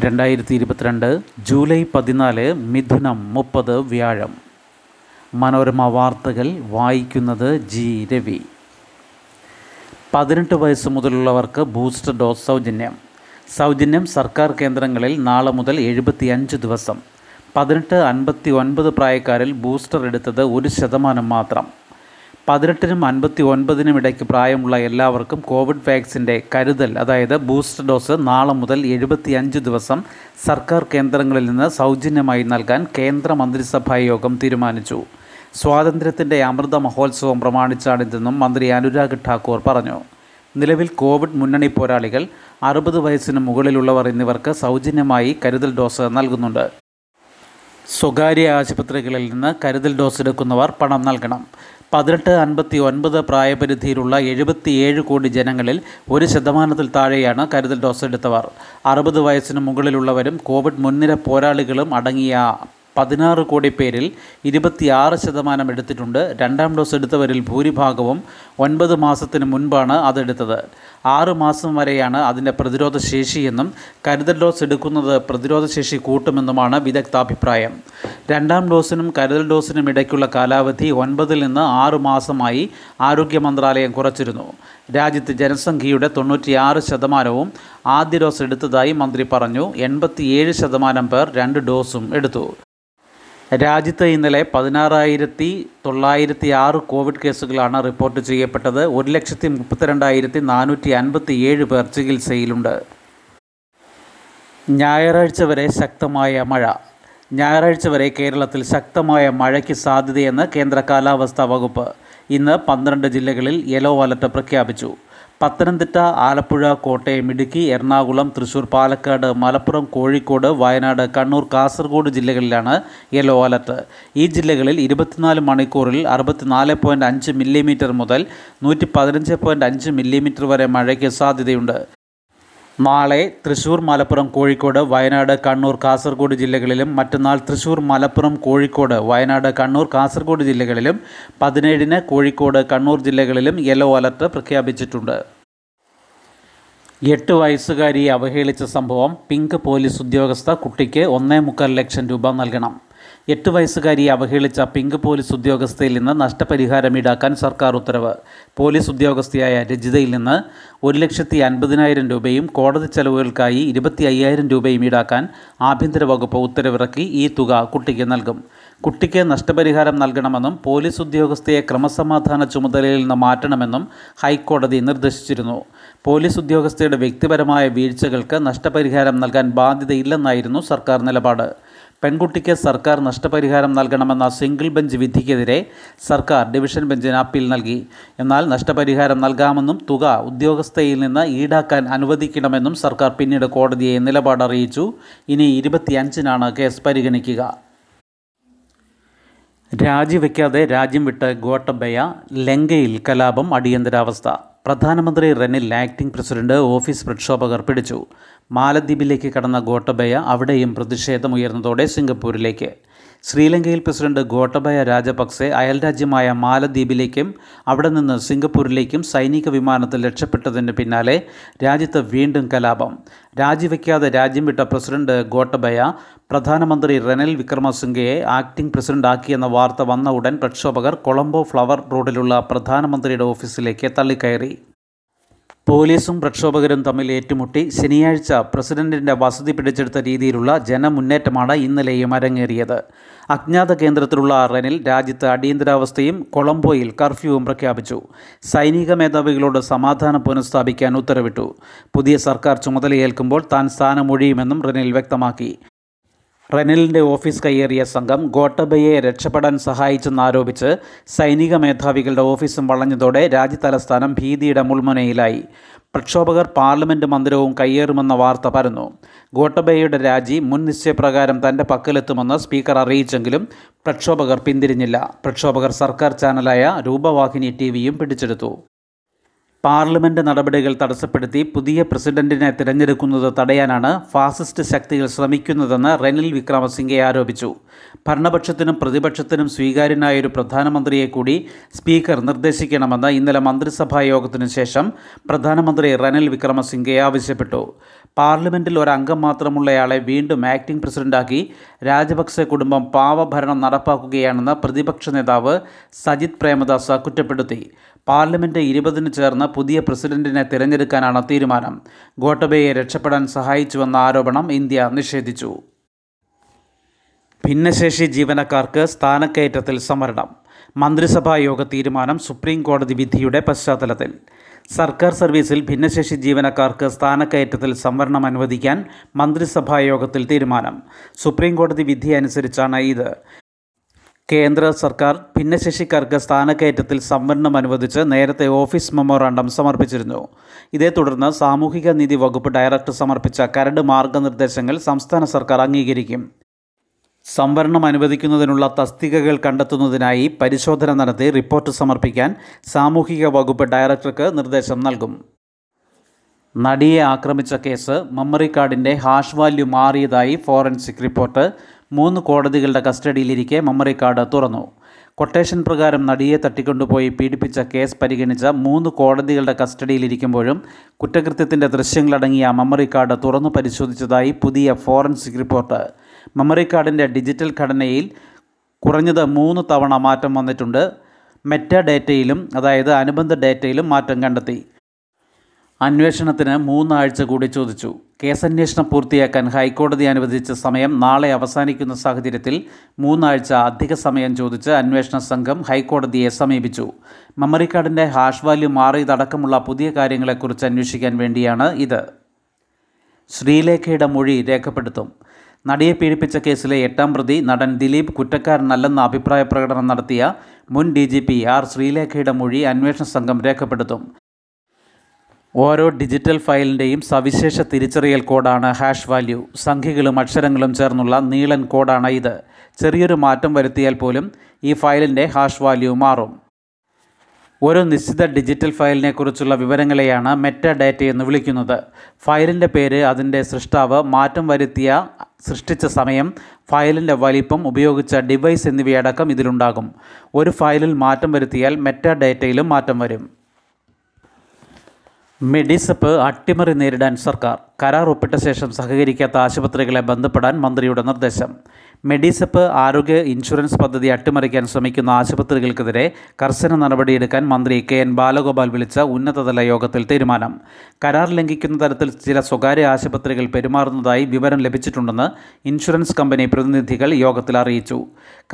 രണ്ടായിരത്തി ഇരുപത്തിരണ്ട് ജൂലൈ പതിനാല് മിഥുനം മുപ്പത് വ്യാഴം. മനോരമ വാർത്തകൾ വായിക്കുന്നത് ജി രവി. പതിനെട്ട് വയസ്സ് മുതലുള്ളവർക്ക് ബൂസ്റ്റർ ഡോസ് സൗജന്യം. സൗജന്യം സർക്കാർ കേന്ദ്രങ്ങളിൽ നാളെ മുതൽ എഴുപത്തിയഞ്ച് ദിവസം. പതിനെട്ട് അൻപത്തി ഒൻപത് പ്രായക്കാരിൽ ബൂസ്റ്റർ എടുത്തത് ഒരു ശതമാനം മാത്രം. പതിനെട്ടിനും അൻപത്തി ഒൻപതിനും ഇടയ്ക്ക് പ്രായമുള്ള എല്ലാവർക്കും കോവിഡ് വാക്സിന്റെ കരുതൽ അതായത് ബൂസ്റ്റർ ഡോസ് നാളെ മുതൽ എഴുപത്തിയഞ്ച് ദിവസം സർക്കാർ കേന്ദ്രങ്ങളിൽ നിന്ന് സൗജന്യമായി നൽകാൻ കേന്ദ്ര മന്ത്രിസഭാ യോഗം തീരുമാനിച്ചു. സ്വാതന്ത്ര്യത്തിന്റെ അമൃത മഹോത്സവം പ്രമാണിച്ചാണിതെന്നും മന്ത്രി അനുരാഗ് ഠാക്കൂർ പറഞ്ഞു. നിലവിൽ കോവിഡ് മുന്നണി പോരാളികൾ അറുപത് വയസ്സിന് മുകളിലുള്ളവർ എന്നിവർക്ക് സൗജന്യമായി കരുതൽ ഡോസ് നൽകുന്നുണ്ട്. സ്വകാര്യ ആശുപത്രികളിൽ നിന്ന് കരുതൽ ഡോസ് എടുക്കുന്നവർ പണം നൽകണം. പതിനെട്ട് അൻപത്തി ഒൻപത് പ്രായപരിധിയിലുള്ള എഴുപത്തിയേഴ് കോടി ജനങ്ങളിൽ ഒരു ശതമാനത്തിൽ താഴെയാണ് കരുതൽ ഡോസ് എടുത്തവർ. അറുപത് വയസ്സിന് മുകളിലുള്ളവരും കോവിഡ് മുൻനിര പോരാളികളും അടങ്ങിയ പതിനാറ് കോടി പേരിൽ ഇരുപത്തിയാറ് ശതമാനം എടുത്തിട്ടുണ്ട്. രണ്ടാം ഡോസ് എടുത്തവരിൽ ഭൂരിഭാഗവും ഒൻപത് മാസത്തിന് മുൻപാണ് അതെടുത്തത്. ആറ് മാസം വരെയാണ് അതിന്റെ പ്രതിരോധ ശേഷിയെന്നും കരുതൽ ഡോസ് എടുക്കുന്നത് പ്രതിരോധ ശേഷി കൂട്ടുമെന്നുമാണ് വിദഗ്ധാഭിപ്രായം. രണ്ടാം ഡോസിനും കരുതൽ ഡോസിനും ഇടയ്ക്കുള്ള കാലാവധി ഒൻപതിൽ നിന്ന് ആറ് മാസമായി ആരോഗ്യ മന്ത്രാലയം കുറച്ചിരുന്നു. രാജ്യത്ത് ജനസംഖ്യയുടെ തൊണ്ണൂറ്റിയാറ് ശതമാനവും ആദ്യ ഡോസ് എടുത്തതായി മന്ത്രി പറഞ്ഞു. എൺപത്തിയേഴ് ശതമാനം പേർ രണ്ട് ഡോസും എടുത്തു. രാജ്യത്ത് ഇന്നലെ പതിനാറായിരത്തി തൊള്ളായിരത്തി ആറ് കോവിഡ് കേസുകളാണ് റിപ്പോർട്ട് ചെയ്യപ്പെട്ടത്. ഒരു ലക്ഷത്തി മുപ്പത്തിരണ്ടായിരത്തി നാനൂറ്റി അൻപത്തി ഏഴ് പേർ ചികിത്സയിലുണ്ട്. ഞായറാഴ്ച വരെ ശക്തമായ മഴ. ഞായറാഴ്ച വരെ കേരളത്തിൽ ശക്തമായ മഴയ്ക്ക് സാധ്യതയെന്ന് കേന്ദ്ര കാലാവസ്ഥാ വകുപ്പ് ഇന്ന് പന്ത്രണ്ട് ജില്ലകളിൽ യെല്ലോ അലർട്ട് പ്രഖ്യാപിച്ചു. പത്തനംതിട്ട ആലപ്പുഴ കോട്ടയം ഇടുക്കി എറണാകുളം തൃശൂർ പാലക്കാട് മലപ്പുറം കോഴിക്കോട് വയനാട് കണ്ണൂർ കാസർഗോഡ് ജില്ലകളിലാണ് യെല്ലോ അലർട്ട്. ഈ ജില്ലകളിൽ ഇരുപത്തിനാല് മണിക്കൂറിൽ അറുപത്തിനാല് പോയിന്റ് അഞ്ച് മില്ലിമീറ്റർ മുതൽ നൂറ്റി പതിനഞ്ച് പോയിന്റ് അഞ്ച് മില്ലിമീറ്റർ വരെ മഴയ്ക്ക് സാധ്യതയുണ്ട്. നാളെ തൃശൂർ മലപ്പുറം കോഴിക്കോട് വയനാട് കണ്ണൂർ കാസർഗോഡ് ജില്ലകളിലും മറ്റന്നാൾ തൃശൂർ മലപ്പുറം കോഴിക്കോട് വയനാട് കണ്ണൂർ കാസർഗോഡ് ജില്ലകളിലും പതിനേഴിന് കോഴിക്കോട് കണ്ണൂർ ജില്ലകളിലും യെല്ലോ അലർട്ട് പ്രഖ്യാപിച്ചിട്ടുണ്ട്. എട്ട് വയസ്സുകാരിയെ അവഹേളിച്ച സംഭവം പിങ്ക് പോലീസ് ഉദ്യോഗസ്ഥ കുട്ടിക്ക് ഒന്നേ മുക്കാൽ ലക്ഷം രൂപ നൽകണം. എട്ട് വയസ്സുകാരിയെ അവഹേളിച്ച പിങ്ക് പോലീസ് ഉദ്യോഗസ്ഥയിൽ നിന്ന് നഷ്ടപരിഹാരം ഈടാക്കാൻ സർക്കാർ ഉത്തരവ്. പോലീസ് ഉദ്യോഗസ്ഥയായ രജിതയിൽ നിന്ന് ഒരു ലക്ഷത്തി അൻപതിനായിരം രൂപയും കോടതി ചെലവുകൾക്കായി ഇരുപത്തി അയ്യായിരം രൂപയും ഈടാക്കാൻ ആഭ്യന്തര വകുപ്പ് ഉത്തരവിറക്കി ഈ തുക കുട്ടിക്ക് നൽകും. കുട്ടിക്ക് നഷ്ടപരിഹാരം നൽകണമെന്നും പോലീസ് ഉദ്യോഗസ്ഥയെ ക്രമസമാധാന ചുമതലയിൽ നിന്ന് മാറ്റണമെന്നും ഹൈക്കോടതി നിർദ്ദേശിച്ചിരുന്നു. പോലീസ് ഉദ്യോഗസ്ഥയുടെ വ്യക്തിപരമായ വീഴ്ചകൾക്ക് നഷ്ടപരിഹാരം നൽകാൻ ബാധ്യതയില്ലെന്നായിരുന്നു സർക്കാർ നിലപാട്. പെൺകുട്ടിക്ക് സർക്കാർ നഷ്ടപരിഹാരം നൽകണമെന്ന സിംഗിൾ ബെഞ്ച് വിധിക്കെതിരെ സർക്കാർ ഡിവിഷൻ ബെഞ്ചിന് അപ്പീൽ നൽകി. എന്നാൽ നഷ്ടപരിഹാരം നൽകാമെന്നും തുക ഉദ്യോഗസ്ഥയിൽ നിന്ന് ഈടാക്കാൻ അനുവദിക്കണമെന്നും സർക്കാർ പിന്നീട് കോടതിയെ നിലപാട് അറിയിച്ചു ഇനി ഇരുപത്തിയഞ്ചിനാണ് കേസ് പരിഗണിക്കുക. രാജിവെക്കാതെ രാജ്യം വിട്ട് ഗോട്ടബയ ലങ്കയിൽ കലാപം അടിയന്തരാവസ്ഥ. പ്രധാനമന്ത്രി റെനിൽ ആക്ടിംഗ് പ്രസിഡന്റ് ഓഫീസ് പ്രക്ഷോഭകർ പിടിച്ചു. മാലദ്വീപിലേക്ക് കടന്ന ഗോട്ടബയ അവിടെയും പ്രതിഷേധമുയർന്നതോടെ സിംഗപ്പൂരിലേക്ക്. ശ്രീലങ്കയിൽ പ്രസിഡന്റ് ഗോട്ടബയ രാജപക്സെ അയൽരാജ്യമായ മാലദ്വീപിലേക്കും അവിടെ നിന്ന് സിംഗപ്പൂരിലേക്കും സൈനിക വിമാനത്തിൽ രക്ഷപ്പെട്ടതിന് പിന്നാലെ രാജ്യത്ത് വീണ്ടും കലാപം. രാജിവെക്കാതെ രാജ്യം വിട്ട പ്രസിഡന്റ് ഗോട്ടബയ പ്രധാനമന്ത്രി റെനിൽ വിക്രമസിംഗയെ ആക്ടിംഗ് പ്രസിഡന്റാക്കിയെന്ന വാർത്ത വന്ന ഉടൻ പ്രക്ഷോഭകർ കൊളംബോ ഫ്ലവർ റോഡിലുള്ള പ്രധാനമന്ത്രിയുടെ ഓഫീസിലേക്ക് തള്ളിക്കയറി. പോലീസും പ്രക്ഷോഭകരും തമ്മിൽ ഏറ്റുമുട്ടി. ശനിയാഴ്ച പ്രസിഡന്റിന്റെ വസതി പിടിച്ചെടുത്ത രീതിയിലുള്ള ജനമുന്നേറ്റമാണ് ഇന്നലെയും അരങ്ങേറിയത്. അജ്ഞാത കേന്ദ്രത്തിലുള്ള റെനിൽ രാജ്യത്ത് അടിയന്തരാവസ്ഥയും കൊളംബോയിൽ കർഫ്യൂവും പ്രഖ്യാപിച്ചു. സൈനിക മേധാവികളോട് സമാധാനം പുനഃസ്ഥാപിക്കാൻ ഉത്തരവിട്ടു. പുതിയ സർക്കാർ ചുമതലയേൽക്കുമ്പോൾ താൻ സ്ഥാനമൊഴിയുമെന്നും റെനിൽ വ്യക്തമാക്കി. റെനിലിന്റെ ഓഫീസ് കയ്യേറിയ സംഘം ഗോട്ടബയെ രക്ഷപ്പെടാൻ സഹായിച്ചെന്നാരോപിച്ച് സൈനിക മേധാവികളുടെ ഓഫീസും വളഞ്ഞതോടെ രാജ്യതലസ്ഥാനം ഭീതിയുടെ മുൾമുനയിലായി. പ്രക്ഷോഭകർ പാർലമെന്റ് മന്ദിരവും കയ്യേറുമെന്ന വാർത്ത പരന്നു. ഗോട്ടബയുടെ രാജി മുൻ നിശ്ചയപ്രകാരം തന്റെ പക്കലെത്തുമെന്ന് സ്പീക്കർ അറിയിച്ചെങ്കിലും പ്രക്ഷോഭകർ പിന്തിരിഞ്ഞില്ല. പ്രക്ഷോഭകർ സർക്കാർ ചാനലായ രൂപവാഹിനി ടി വിയും പിടിച്ചെടുത്തു. പാർലമെന്റ് നടപടികൾ തടസ്സപ്പെടുത്തി പുതിയ പ്രസിഡന്റിനെ തിരഞ്ഞെടുക്കുന്നത് തടയാനാണ് ഫാസിസ്റ്റ് ശക്തികൾ ശ്രമിക്കുന്നതെന്ന് റെനിൽ വിക്രമസിംഗെ ആരോപിച്ചു. ഭരണപക്ഷത്തിനും പ്രതിപക്ഷത്തിനും സ്വീകാര്യനായ ഒരു പ്രധാനമന്ത്രിയെ കൂടി സ്പീക്കർ നിർദ്ദേശിക്കണമെന്ന് ഇന്നലെ മന്ത്രിസഭാ യോഗത്തിനു ശേഷം പ്രധാനമന്ത്രി റെനിൽ വിക്രമസിംഗെ ആവശ്യപ്പെട്ടു. പാർലമെന്റിൽ ഒരംഗം മാത്രമുള്ളയാളെ വീണ്ടും ആക്ടിംഗ് പ്രസിഡന്റാക്കി. രാജപക്സെ കുടുംബം പാവഭരണം നടപ്പാക്കുകയാണെന്ന് പ്രതിപക്ഷ നേതാവ് സജിത് പ്രേമദാസ കുറ്റപ്പെടുത്തി. പാർലമെന്റ് ഇരുപതിന് ചേർന്ന് പുതിയ പ്രസിഡന്റിനെ തിരഞ്ഞെടുക്കാനാണ് തീരുമാനം. ഗോട്ടബയെ രക്ഷപ്പെടാൻ സഹായിച്ചുവെന്ന ആരോപണം ഇന്ത്യ നിഷേധിച്ചു. ഭിന്നശേഷി ജീവനക്കാർക്ക് സ്ഥാനക്കയറ്റത്തിൽ സംവരണം മന്ത്രിസഭാ യോഗ തീരുമാനം സുപ്രീം കോടതി വിധിയുടെ പശ്ചാത്തലത്തിൽ. സർക്കാർ സർവീസിൽ ഭിന്നശേഷി ജീവനക്കാർക്ക് സ്ഥാനക്കയറ്റത്തിൽ സംവരണം അനുവദിക്കാൻ മന്ത്രിസഭാ യോഗത്തിൽ തീരുമാനം. സുപ്രീംകോടതി വിധി അനുസരിച്ചാണ് ഇത്. കേന്ദ്ര സർക്കാർ ഭിന്നശേഷിക്കാർക്ക് സ്ഥാനക്കയറ്റത്തിൽ സംവരണം അനുവദിച്ച് നേരത്തെ ഓഫീസ് മെമ്മോറാണ്ടം സമർപ്പിച്ചിരുന്നു. ഇതേ തുടർന്ന് സാമൂഹിക നീതി വകുപ്പ് ഡയറക്ടർ സമർപ്പിച്ച കരട് മാർഗനിർദ്ദേശങ്ങൾ സംസ്ഥാന സർക്കാർ അംഗീകരിക്കും. സംവരണം അനുവദിക്കുന്നതിനുള്ള തസ്തികകൾ കണ്ടെത്തുന്നതിനായി പരിശോധന നടത്തി റിപ്പോർട്ട് സമർപ്പിക്കാൻ സാമൂഹിക വകുപ്പ് ഡയറക്ടർക്ക് നിർദ്ദേശം നൽകും. നടിയെ ആക്രമിച്ച കേസ് മെമ്മറി കാർഡിന്റെ ഹാഷ് വാല്യൂ മാറിയതായി ഫോറൻസിക് റിപ്പോർട്ട്. മൂന്ന് കോടതികളുടെ കസ്റ്റഡിയിലിരിക്കെ മെമ്മറി കാർഡ് തുറന്നു. കൊട്ടേഷൻ പ്രകാരം നടിയെ തട്ടിക്കൊണ്ടുപോയി പീഡിപ്പിച്ച കേസ് പരിഗണിച്ച മൂന്ന് കോടതികളുടെ കസ്റ്റഡിയിലിരിക്കുമ്പോഴും കുറ്റകൃത്യത്തിന്റെ ദൃശ്യങ്ങളടങ്ങിയ മെമ്മറി കാർഡ് തുറന്നു പരിശോധിച്ചതായി പുതിയ ഫോറൻസിക് റിപ്പോർട്ട്. മെമ്മറി കാർഡിന്റെ ഡിജിറ്റൽ ഘടനയിൽ കുറഞ്ഞത് മൂന്ന് തവണ മാറ്റം വന്നിട്ടുണ്ട്. മെറ്റ ഡേറ്റയിലും അതായത് അനുബന്ധ ഡേറ്റയിലും മാറ്റം കണ്ടെത്തി. അന്വേഷണത്തിന് മൂന്നാഴ്ച കൂടി ചോദിച്ചു. കേസന്വേഷണം പൂർത്തിയാക്കാൻ ഹൈക്കോടതി അനുവദിച്ച സമയം നാളെ അവസാനിക്കുന്ന സാഹചര്യത്തിൽ മൂന്നാഴ്ച അധിക സമയം ചോദിച്ച് അന്വേഷണ സംഘം ഹൈക്കോടതിയെ സമീപിച്ചു. മെമ്മറി കാർഡിന്റെ ഹാഷ് വാല്യൂ മാറിയതടക്കമുള്ള പുതിയ കാര്യങ്ങളെക്കുറിച്ച് അന്വേഷിക്കാൻ വേണ്ടിയാണ് ഇത്. ശ്രീലേഖയുടെ മൊഴി രേഖപ്പെടുത്തും. നടിയെ പീഡിപ്പിച്ച കേസിലെ എട്ടാം പ്രതി നടൻ ദിലീപ് കുറ്റക്കാരനല്ലെന്ന അഭിപ്രായ പ്രകടനം നടത്തിയ മുൻ ഡി ജി പി ആർ ശ്രീലേഖയുടെ മൊഴി അന്വേഷണ സംഘം രേഖപ്പെടുത്തും. ഓരോ ഡിജിറ്റൽ ഫയലിന്റെയും സവിശേഷ തിരിച്ചറിയൽ കോഡാണ് ഹാഷ് വാല്യൂ. സംഖ്യകളും അക്ഷരങ്ങളും ചേർന്നുള്ള നീളൻ കോഡാണ് ഇത്. ചെറിയൊരു മാറ്റം വരുത്തിയാൽ പോലും ഈ ഫയലിന്റെ ഹാഷ് വാല്യൂ മാറും. ഒരു നിശ്ചിത ഡിജിറ്റൽ ഫയലിനെക്കുറിച്ചുള്ള വിവരങ്ങളെയാണ് മെറ്റ ഡാറ്റ എന്ന് വിളിക്കുന്നത്. ഫയലിന്റെ പേര് അതിന്റെ സൃഷ്ടാവ് മാറ്റം വരുത്തിയ സൃഷ്ടിച്ച സമയം ഫയലിന്റെ വലിപ്പം ഉപയോഗിച്ച ഡിവൈസ് എന്നിവയടക്കം ഇതിലുണ്ടാകും. ഒരു ഫയലിൽ മാറ്റം വരുത്തിയാൽ മെറ്റ ഡാറ്റയിലും മാറ്റം വരും. മെഡിസപ്പ് അട്ടിമറി നേരിടാൻ സർക്കാർ കരാർ ഒപ്പിട്ട ശേഷം സഹകരിക്കാത്ത ആശുപത്രികളെ ബന്ധപ്പെടാൻ മന്ത്രിയുടെ നിർദ്ദേശം. മെഡിസപ്പ് ആരോഗ്യ ഇൻഷുറൻസ് പദ്ധതി അട്ടിമറിക്കാൻ ശ്രമിക്കുന്ന ആശുപത്രികൾക്കെതിരെ കർശന നടപടിയെടുക്കാൻ മന്ത്രി കെ എൻ ബാലഗോപാൽ വിളിച്ച ഉന്നതതല യോഗത്തിൽ തീരുമാനം. കരാർ ലംഘിക്കുന്ന തരത്തിൽ ചില സ്വകാര്യ ആശുപത്രികൾ പെരുമാറുന്നതായി വിവരം ലഭിച്ചിട്ടുണ്ടെന്ന് ഇൻഷുറൻസ് കമ്പനി പ്രതിനിധികൾ യോഗത്തിൽ അറിയിച്ചു.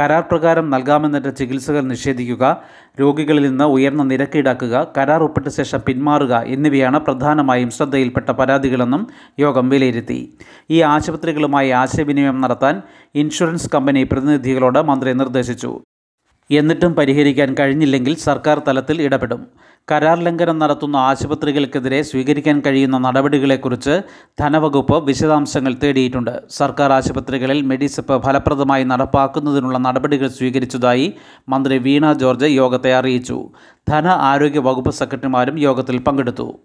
കരാർ പ്രകാരം നൽകാമെന്നിട്ട് ചികിത്സകൾ നിഷേധിക്കുക രോഗികളിൽ നിന്ന് ഉയർന്ന നിരക്ക് ഈടാക്കുക കരാർ ഒപ്പിട്ട ശേഷം പിന്മാറുക എന്നിവയാണ് പ്രധാനമായും ശ്രദ്ധയിൽപ്പെട്ട പരാതികളെന്നും യോഗം വിലയിരുത്തി. ഈ ആശുപത്രികളുമായി ആശയവിനിമയം നടത്താൻ ഇൻഷുറൻസ് കമ്പനി പ്രതിനിധികളോട് മന്ത്രി നിർദ്ദേശിച്ചു. എന്നിട്ടും പരിഹരിക്കാൻ കഴിഞ്ഞില്ലെങ്കിൽ സർക്കാർ തലത്തിൽ ഇടപെടും. കരാർ ലംഘനം നടത്തുന്ന ആശുപത്രികൾക്കെതിരെ സ്വീകരിക്കാൻ കഴിയുന്ന നടപടികളെക്കുറിച്ച് ധനവകുപ്പ് വിശദാംശങ്ങൾ തേടിയിട്ടുണ്ട്. സർക്കാർ ആശുപത്രികളിൽ മെഡിസപ്പ് ഫലപ്രദമായി നടപ്പാക്കുന്നതിനുള്ള നടപടികൾ സ്വീകരിച്ചതായി മന്ത്രി വീണ ജോർജ് യോഗത്തെ അറിയിച്ചു. ധന ആരോഗ്യ വകുപ്പ് സെക്രട്ടറിമാരും യോഗത്തിൽ പങ്കെടുത്തു.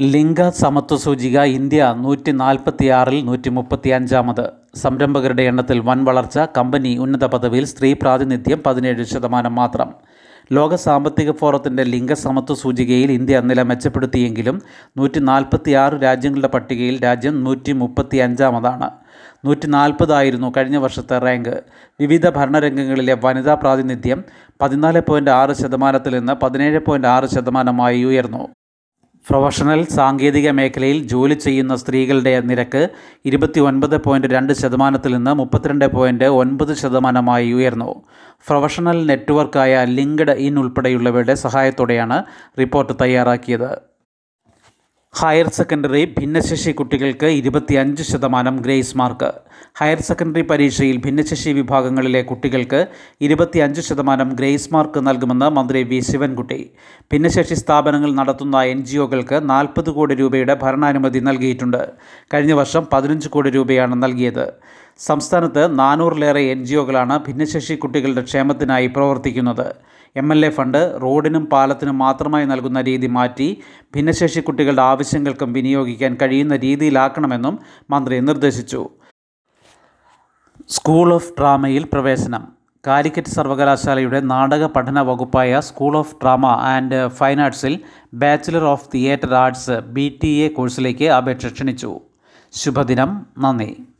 ലിംഗ സമത്വ സൂചിക ഇന്ത്യ നൂറ്റി നാൽപ്പത്തിയാറിൽ നൂറ്റി മുപ്പത്തി അഞ്ചാമത് സംരംഭകരുടെ എണ്ണത്തിൽ വൻ വളർച്ച കമ്പനി ഉന്നത പദവിയിൽ സ്ത്രീ പ്രാതിനിധ്യം പതിനേഴ് ശതമാനം മാത്രം. ലോക സാമ്പത്തിക ഫോറത്തിന്റെ ലിംഗസമത്വ സൂചികയിൽ ഇന്ത്യ നില മെച്ചപ്പെടുത്തിയെങ്കിലും നൂറ്റി നാൽപ്പത്തിയാറ് രാജ്യങ്ങളുടെ പട്ടികയിൽ രാജ്യം നൂറ്റി മുപ്പത്തി അഞ്ചാമതാണ് നൂറ്റി നാൽപ്പതായിരുന്നു കഴിഞ്ഞ വർഷത്തെ റാങ്ക്. വിവിധ ഭരണരംഗങ്ങളിലെ വനിതാ പ്രാതിനിധ്യം പതിനാല് പോയിന്റ് ആറ് ശതമാനത്തിൽ നിന്ന് പതിനേഴ് പോയിന്റ് ആറ് ശതമാനമായി ഉയർന്നു. പ്രൊഫഷണൽ സാങ്കേതിക മേഖലയിൽ ജോലി ചെയ്യുന്ന സ്ത്രീകളുടെ നിരക്ക് ഇരുപത്തി ഒൻപത് പോയിന്റ് രണ്ട് ശതമാനത്തിൽ നിന്ന് മുപ്പത്തിരണ്ട് പോയിന്റ് ഒൻപത് ശതമാനമായി ഉയർന്നു. പ്രൊഫഷണൽ നെറ്റ്വർക്കായ ലിങ്ക്ഡ് ഇൻ ഉൾപ്പെടെയുള്ളവയുടെ സഹായത്തോടെയാണ് റിപ്പോർട്ട് തയ്യാറാക്കിയത്. ഹയർ സെക്കൻഡറി ഭിന്നശേഷി കുട്ടികൾക്ക് ഇരുപത്തിയഞ്ച് ശതമാനം ഗ്രേസ് മാർക്ക്. ഹയർ സെക്കൻഡറി പരീക്ഷയിൽ ഭിന്നശേഷി വിഭാഗങ്ങളിലെ കുട്ടികൾക്ക് ഇരുപത്തിയഞ്ച് ശതമാനം ഗ്രേസ് മാർക്ക് നൽകുമെന്ന് മന്ത്രി വി. ശിവൻകുട്ടി. ഭിന്നശേഷി സ്ഥാപനങ്ങൾ നടത്തുന്ന എൻ ജി ഒകൾക്ക് നാൽപ്പത് കോടി രൂപയുടെ ഭരണാനുമതി നൽകിയിട്ടുണ്ട്. കഴിഞ്ഞ വർഷം പതിനഞ്ച് കോടി രൂപയാണ് നൽകിയത്. സംസ്ഥാനത്ത് നാനൂറിലേറെ എൻ ജി ഒകളാണ് ഭിന്നശേഷി കുട്ടികളുടെ ക്ഷേമത്തിനായി പ്രവർത്തിക്കുന്നത്. എം എൽ എ ഫണ്ട് റോഡിനും പാലത്തിനും മാത്രമായി നൽകുന്ന രീതി മാറ്റി ഭിന്നശേഷി കുട്ടികളുടെ ആവശ്യങ്ങൾക്കും വിനിയോഗിക്കാൻ കഴിയുന്ന രീതിയിലാക്കണമെന്നും മന്ത്രി നിർദ്ദേശിച്ചു. സ്കൂൾ ഓഫ് ഡ്രാമയിൽ പ്രവേശനം. കാലിക്കറ്റ് സർവകലാശാലയുടെ നാടക പഠന വകുപ്പായ school of drama and fine ആർട്സിൽ bachelor of theatre arts B കോഴ്സിലേക്ക് അപേക്ഷ ക്ഷണിച്ചു. ശുഭദിനം. നന്ദി.